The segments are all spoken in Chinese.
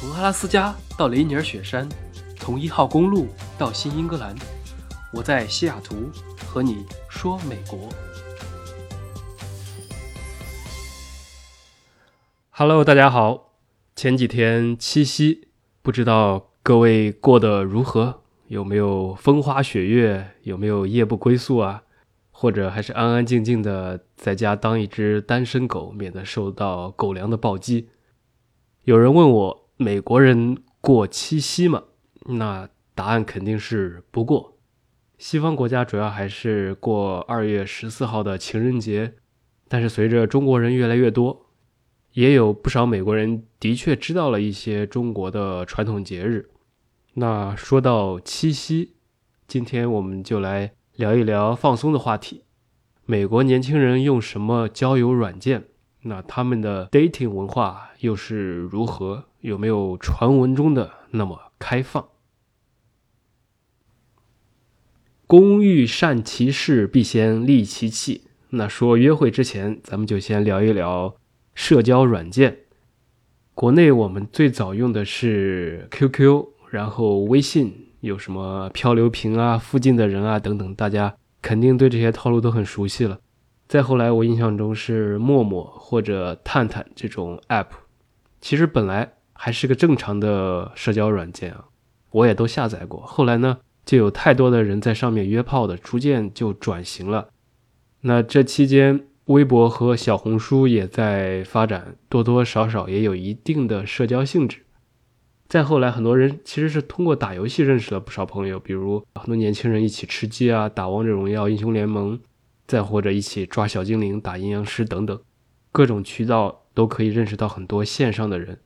从阿拉斯加到雷尼尔雪山，从一号公路到新英格兰，我在西雅图和你说美国。Hello，大家好。前几天七夕，不知道各位过得如何？有没有风花雪月？有没有夜不归宿啊？或者还是安安静静的在家当一只单身狗，免得受到狗粮的暴击？有人问我。美国人过七夕吗？那答案肯定是不过。西方国家主要还是过二月十四号的情人节，但是随着中国人越来越多，也有不少美国人的确知道了一些中国的传统节日。那说到七夕，今天我们就来聊一聊放松的话题：美国年轻人用什么交友软件？那他们的 dating 文化又是如何？有没有传闻中的那么开放？工欲善其事，必先利其器。那说约会之前，咱们就先聊一聊社交软件。国内我们最早用的是 QQ，然后微信有什么漂流瓶啊、附近的人啊等等，大家肯定对这些套路都很熟悉了。再后来，我印象中是陌陌或者探探这种 app。其实本来。还是个正常的社交软件啊，我也都下载过。后来呢，就有太多的人在上面约炮的，逐渐就转型了。那这期间，微博和小红书也在发展，多多少少也有一定的社交性质。再后来，很多人其实是通过打游戏认识了不少朋友，比如很多年轻人一起吃鸡啊，打王者荣耀、英雄联盟，再或者一起抓小精灵、打阴阳师等等，各种渠道都可以认识到很多线上的人。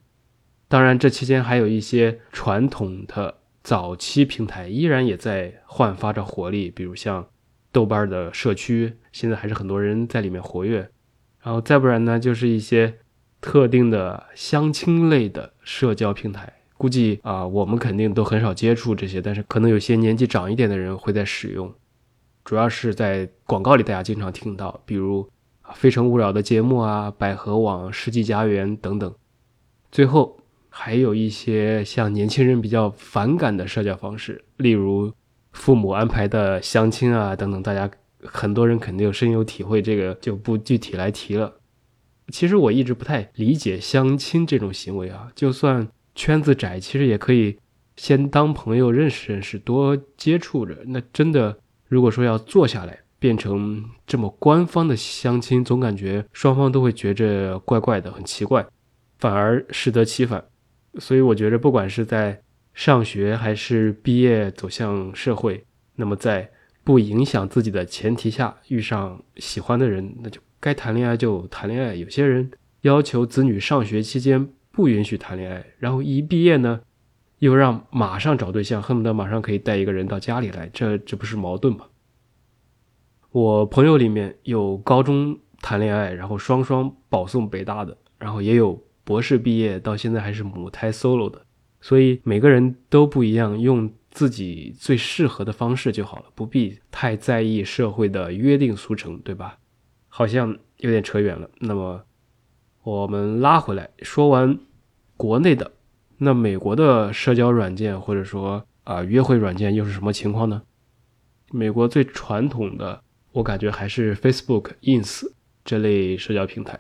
当然，这期间还有一些传统的早期平台依然也在焕发着活力，比如像豆瓣的社区，现在还是很多人在里面活跃。然后再不然呢，就是一些特定的相亲类的社交平台，估计啊，我们肯定都很少接触这些，但是可能有些年纪长一点的人会在使用，主要是在广告里大家经常听到，比如《非诚勿扰》的节目啊，百合网、世纪佳缘等等。最后。还有一些像年轻人比较反感的社交方式，例如父母安排的相亲啊等等，大家很多人肯定深有体会，这个就不具体来提了。其实我一直不太理解相亲这种行为啊，就算圈子窄，其实也可以先当朋友认识认识，多接触着。那真的，如果说要坐下来变成这么官方的相亲，总感觉双方都会觉着怪怪的，很奇怪，反而适得其反。所以我觉得，不管是在上学还是毕业走向社会，那么在不影响自己的前提下遇上喜欢的人，那就该谈恋爱就谈恋爱。有些人要求子女上学期间不允许谈恋爱，然后一毕业呢，又让马上找对象，恨不得马上可以带一个人到家里来，这这不是矛盾吗？我朋友里面有高中谈恋爱，然后双双保送北大的，然后也有。博士毕业到现在还是母胎 solo 的，所以每个人都不一样，用自己最适合的方式就好了，不必太在意社会的约定俗成，对吧？好像有点扯远了。那么我们拉回来，说完国内的，那美国的社交软件或者说啊约会软件又是什么情况呢？美国最传统的，我感觉还是 Facebook、Ins 这类社交平台。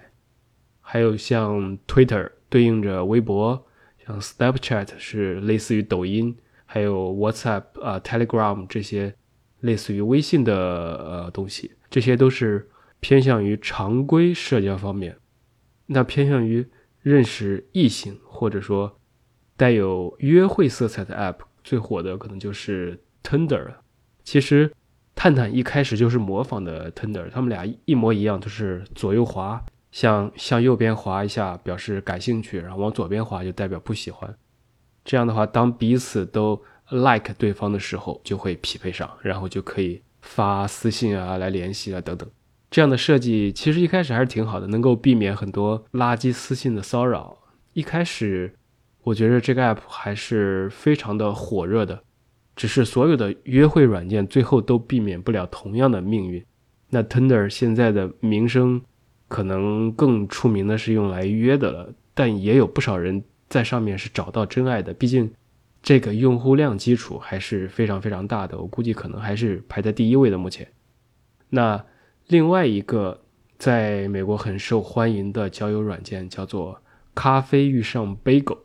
还有像 Twitter 对应着微博，像 Snapchat 是类似于抖音，还有 WhatsApp 啊 Telegram 这些类似于微信的呃东西，这些都是偏向于常规社交方面。那偏向于认识异性或者说带有约会色彩的 App，最火的可能就是 Tinder。其实探探一开始就是模仿的 Tinder，他们俩一模一样，就是左右滑。向向右边滑一下表示感兴趣，然后往左边滑就代表不喜欢。这样的话，当彼此都 like 对方的时候，就会匹配上，然后就可以发私信啊来联系啊等等。这样的设计其实一开始还是挺好的，能够避免很多垃圾私信的骚扰。一开始我觉得这个 app 还是非常的火热的，只是所有的约会软件最后都避免不了同样的命运。那 Tinder 现在的名声。可能更出名的是用来约的了，但也有不少人在上面是找到真爱的。毕竟这个用户量基础还是非常非常大的，我估计可能还是排在第一位的。目前，那另外一个在美国很受欢迎的交友软件叫做“咖啡遇上 Bagel”。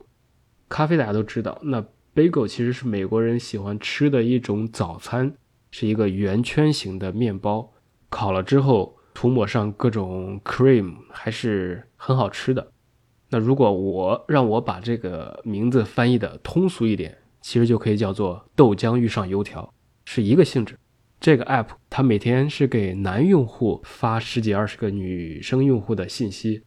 咖啡大家都知道，那 Bagel 其实是美国人喜欢吃的一种早餐，是一个圆圈形的面包，烤了之后。涂抹上各种 cream 还是很好吃的。那如果我让我把这个名字翻译的通俗一点，其实就可以叫做豆浆遇上油条，是一个性质。这个 app 它每天是给男用户发十几二十个女生用户的信息，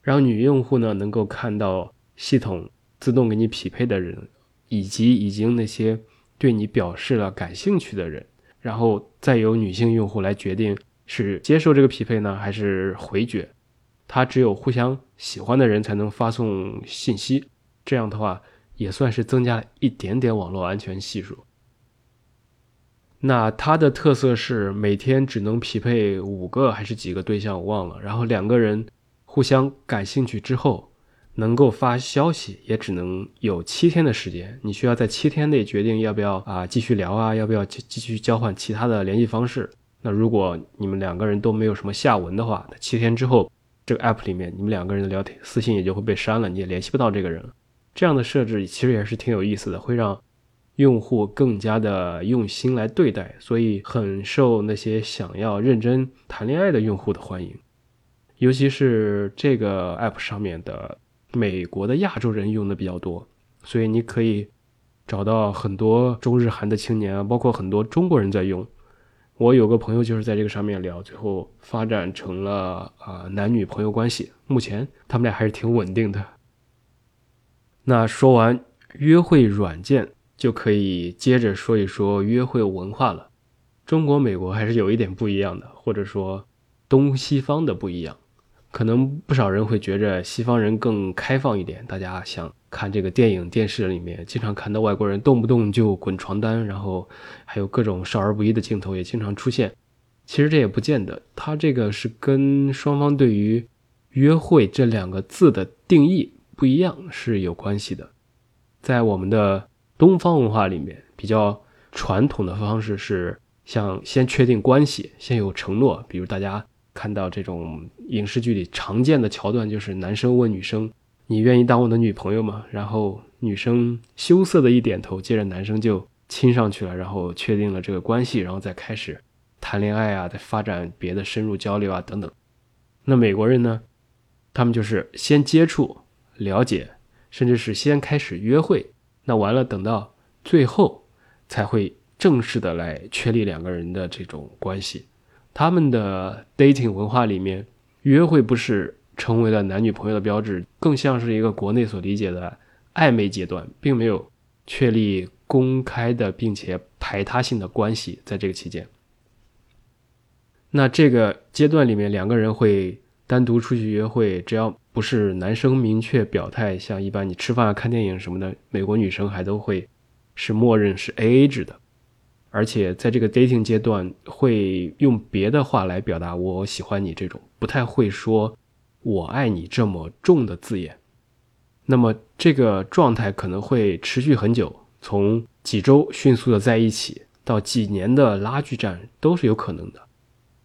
让女用户呢能够看到系统自动给你匹配的人，以及已经那些对你表示了感兴趣的人，然后再由女性用户来决定。是接受这个匹配呢，还是回绝？他只有互相喜欢的人才能发送信息，这样的话也算是增加了一点点网络安全系数。那它的特色是每天只能匹配五个还是几个对象，我忘了。然后两个人互相感兴趣之后，能够发消息也只能有七天的时间，你需要在七天内决定要不要啊继续聊啊，要不要继继续交换其他的联系方式。那如果你们两个人都没有什么下文的话，那七天之后，这个 app 里面你们两个人的聊天私信也就会被删了，你也联系不到这个人了。这样的设置其实也是挺有意思的，会让用户更加的用心来对待，所以很受那些想要认真谈恋爱的用户的欢迎。尤其是这个 app 上面的美国的亚洲人用的比较多，所以你可以找到很多中日韩的青年啊，包括很多中国人在用。我有个朋友就是在这个上面聊，最后发展成了啊男女朋友关系。目前他们俩还是挺稳定的。那说完约会软件，就可以接着说一说约会文化了。中国、美国还是有一点不一样的，或者说东西方的不一样。可能不少人会觉着西方人更开放一点，大家想。看这个电影、电视里面，经常看到外国人动不动就滚床单，然后还有各种少儿不宜的镜头也经常出现。其实这也不见得，它这个是跟双方对于“约会”这两个字的定义不一样是有关系的。在我们的东方文化里面，比较传统的方式是像先确定关系，先有承诺。比如大家看到这种影视剧里常见的桥段，就是男生问女生。你愿意当我的女朋友吗？然后女生羞涩的一点头，接着男生就亲上去了，然后确定了这个关系，然后再开始谈恋爱啊，再发展别的深入交流啊等等。那美国人呢？他们就是先接触、了解，甚至是先开始约会，那完了等到最后才会正式的来确立两个人的这种关系。他们的 dating 文化里面，约会不是。成为了男女朋友的标志，更像是一个国内所理解的暧昧阶段，并没有确立公开的并且排他性的关系。在这个期间，那这个阶段里面，两个人会单独出去约会，只要不是男生明确表态，像一般你吃饭、看电影什么的，美国女生还都会是默认是 A A 制的，而且在这个 dating 阶段会用别的话来表达我喜欢你，这种不太会说。我爱你这么重的字眼，那么这个状态可能会持续很久，从几周迅速的在一起，到几年的拉锯战都是有可能的。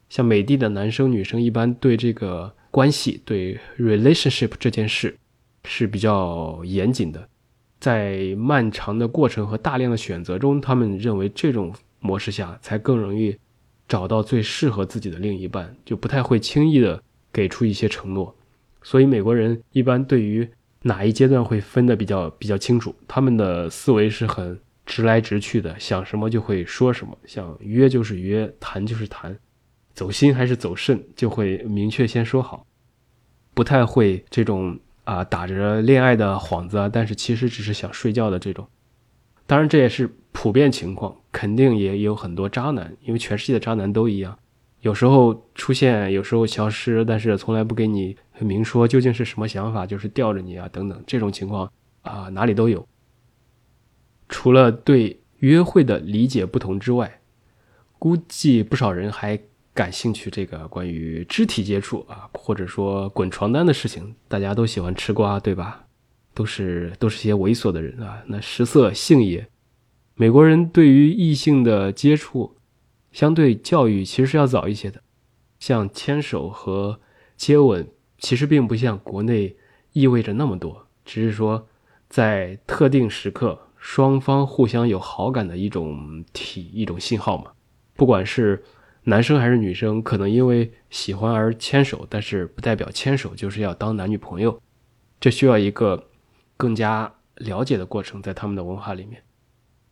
像美帝的男生女生一般对这个关系，对 relationship 这件事是比较严谨的，在漫长的过程和大量的选择中，他们认为这种模式下才更容易找到最适合自己的另一半，就不太会轻易的。给出一些承诺，所以美国人一般对于哪一阶段会分的比较比较清楚，他们的思维是很直来直去的，想什么就会说什么，想约就是约，谈就是谈，走心还是走肾就会明确先说好，不太会这种啊打着恋爱的幌子，但是其实只是想睡觉的这种，当然这也是普遍情况，肯定也有很多渣男，因为全世界的渣男都一样。有时候出现，有时候消失，但是从来不给你明说究竟是什么想法，就是吊着你啊，等等，这种情况啊哪里都有。除了对约会的理解不同之外，估计不少人还感兴趣这个关于肢体接触啊，或者说滚床单的事情，大家都喜欢吃瓜，对吧？都是都是些猥琐的人啊。那食色性也，美国人对于异性的接触，相对教育其实是要早一些的。像牵手和接吻，其实并不像国内意味着那么多，只是说在特定时刻，双方互相有好感的一种体一种信号嘛。不管是男生还是女生，可能因为喜欢而牵手，但是不代表牵手就是要当男女朋友。这需要一个更加了解的过程，在他们的文化里面。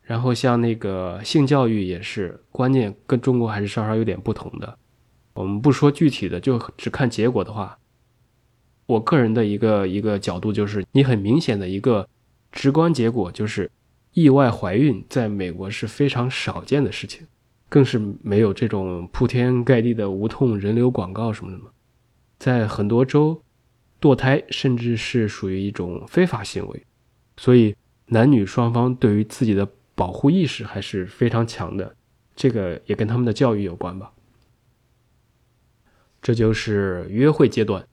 然后像那个性教育也是观念跟中国还是稍稍有点不同的。我们不说具体的，就只看结果的话，我个人的一个一个角度就是，你很明显的一个直观结果就是，意外怀孕在美国是非常少见的事情，更是没有这种铺天盖地的无痛人流广告什么的嘛，在很多州。堕胎甚至是属于一种非法行为，所以男女双方对于自己的保护意识还是非常强的，这个也跟他们的教育有关吧。这就是约会阶段，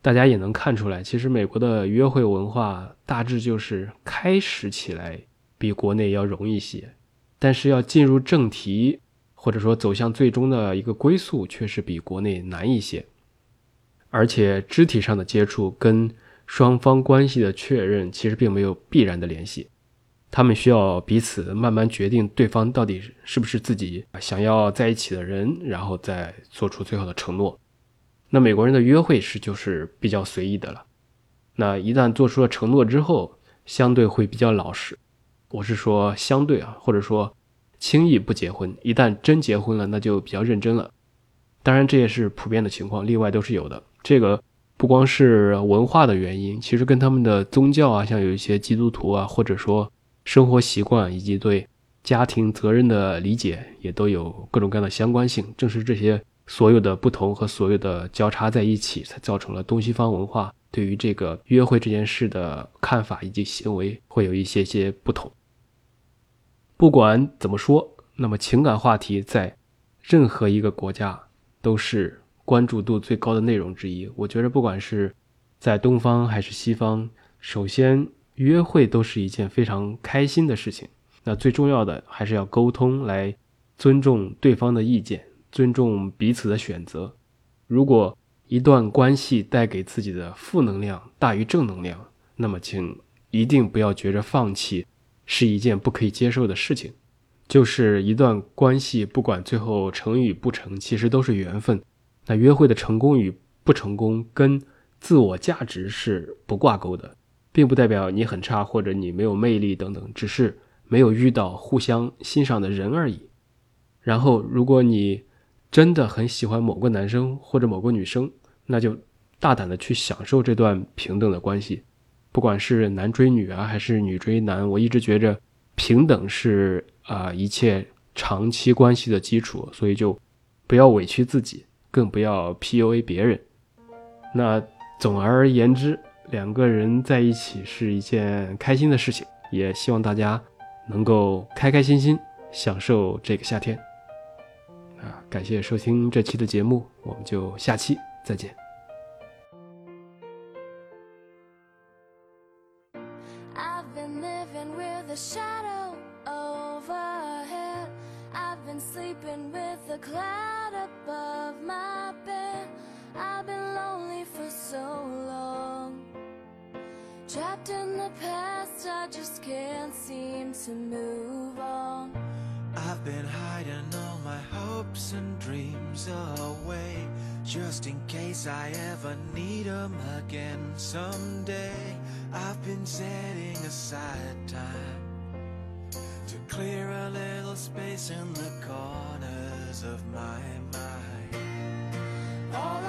大家也能看出来，其实美国的约会文化大致就是开始起来比国内要容易些，但是要进入正题或者说走向最终的一个归宿，却是比国内难一些。而且肢体上的接触跟双方关系的确认其实并没有必然的联系，他们需要彼此慢慢决定对方到底是不是自己想要在一起的人，然后再做出最后的承诺。那美国人的约会是就是比较随意的了，那一旦做出了承诺之后，相对会比较老实。我是说相对啊，或者说轻易不结婚，一旦真结婚了，那就比较认真了。当然这也是普遍的情况，例外都是有的。这个不光是文化的原因，其实跟他们的宗教啊，像有一些基督徒啊，或者说生活习惯以及对家庭责任的理解，也都有各种各样的相关性。正是这些所有的不同和所有的交叉在一起，才造成了东西方文化对于这个约会这件事的看法以及行为会有一些些不同。不管怎么说，那么情感话题在任何一个国家都是。关注度最高的内容之一，我觉得不管是在东方还是西方，首先约会都是一件非常开心的事情。那最重要的还是要沟通，来尊重对方的意见，尊重彼此的选择。如果一段关系带给自己的负能量大于正能量，那么请一定不要觉着放弃是一件不可以接受的事情。就是一段关系，不管最后成与不成，其实都是缘分。那约会的成功与不成功跟自我价值是不挂钩的，并不代表你很差或者你没有魅力等等，只是没有遇到互相欣赏的人而已。然后，如果你真的很喜欢某个男生或者某个女生，那就大胆的去享受这段平等的关系，不管是男追女啊，还是女追男，我一直觉着平等是啊一切长期关系的基础，所以就不要委屈自己。更不要 PUA 别人。那总而言之，两个人在一起是一件开心的事情，也希望大家能够开开心心享受这个夏天。啊，感谢收听这期的节目，我们就下期再见。Trapped in the past, I just can't seem to move on. I've been hiding all my hopes and dreams away, just in case I ever need them again someday. I've been setting aside time to clear a little space in the corners of my mind. All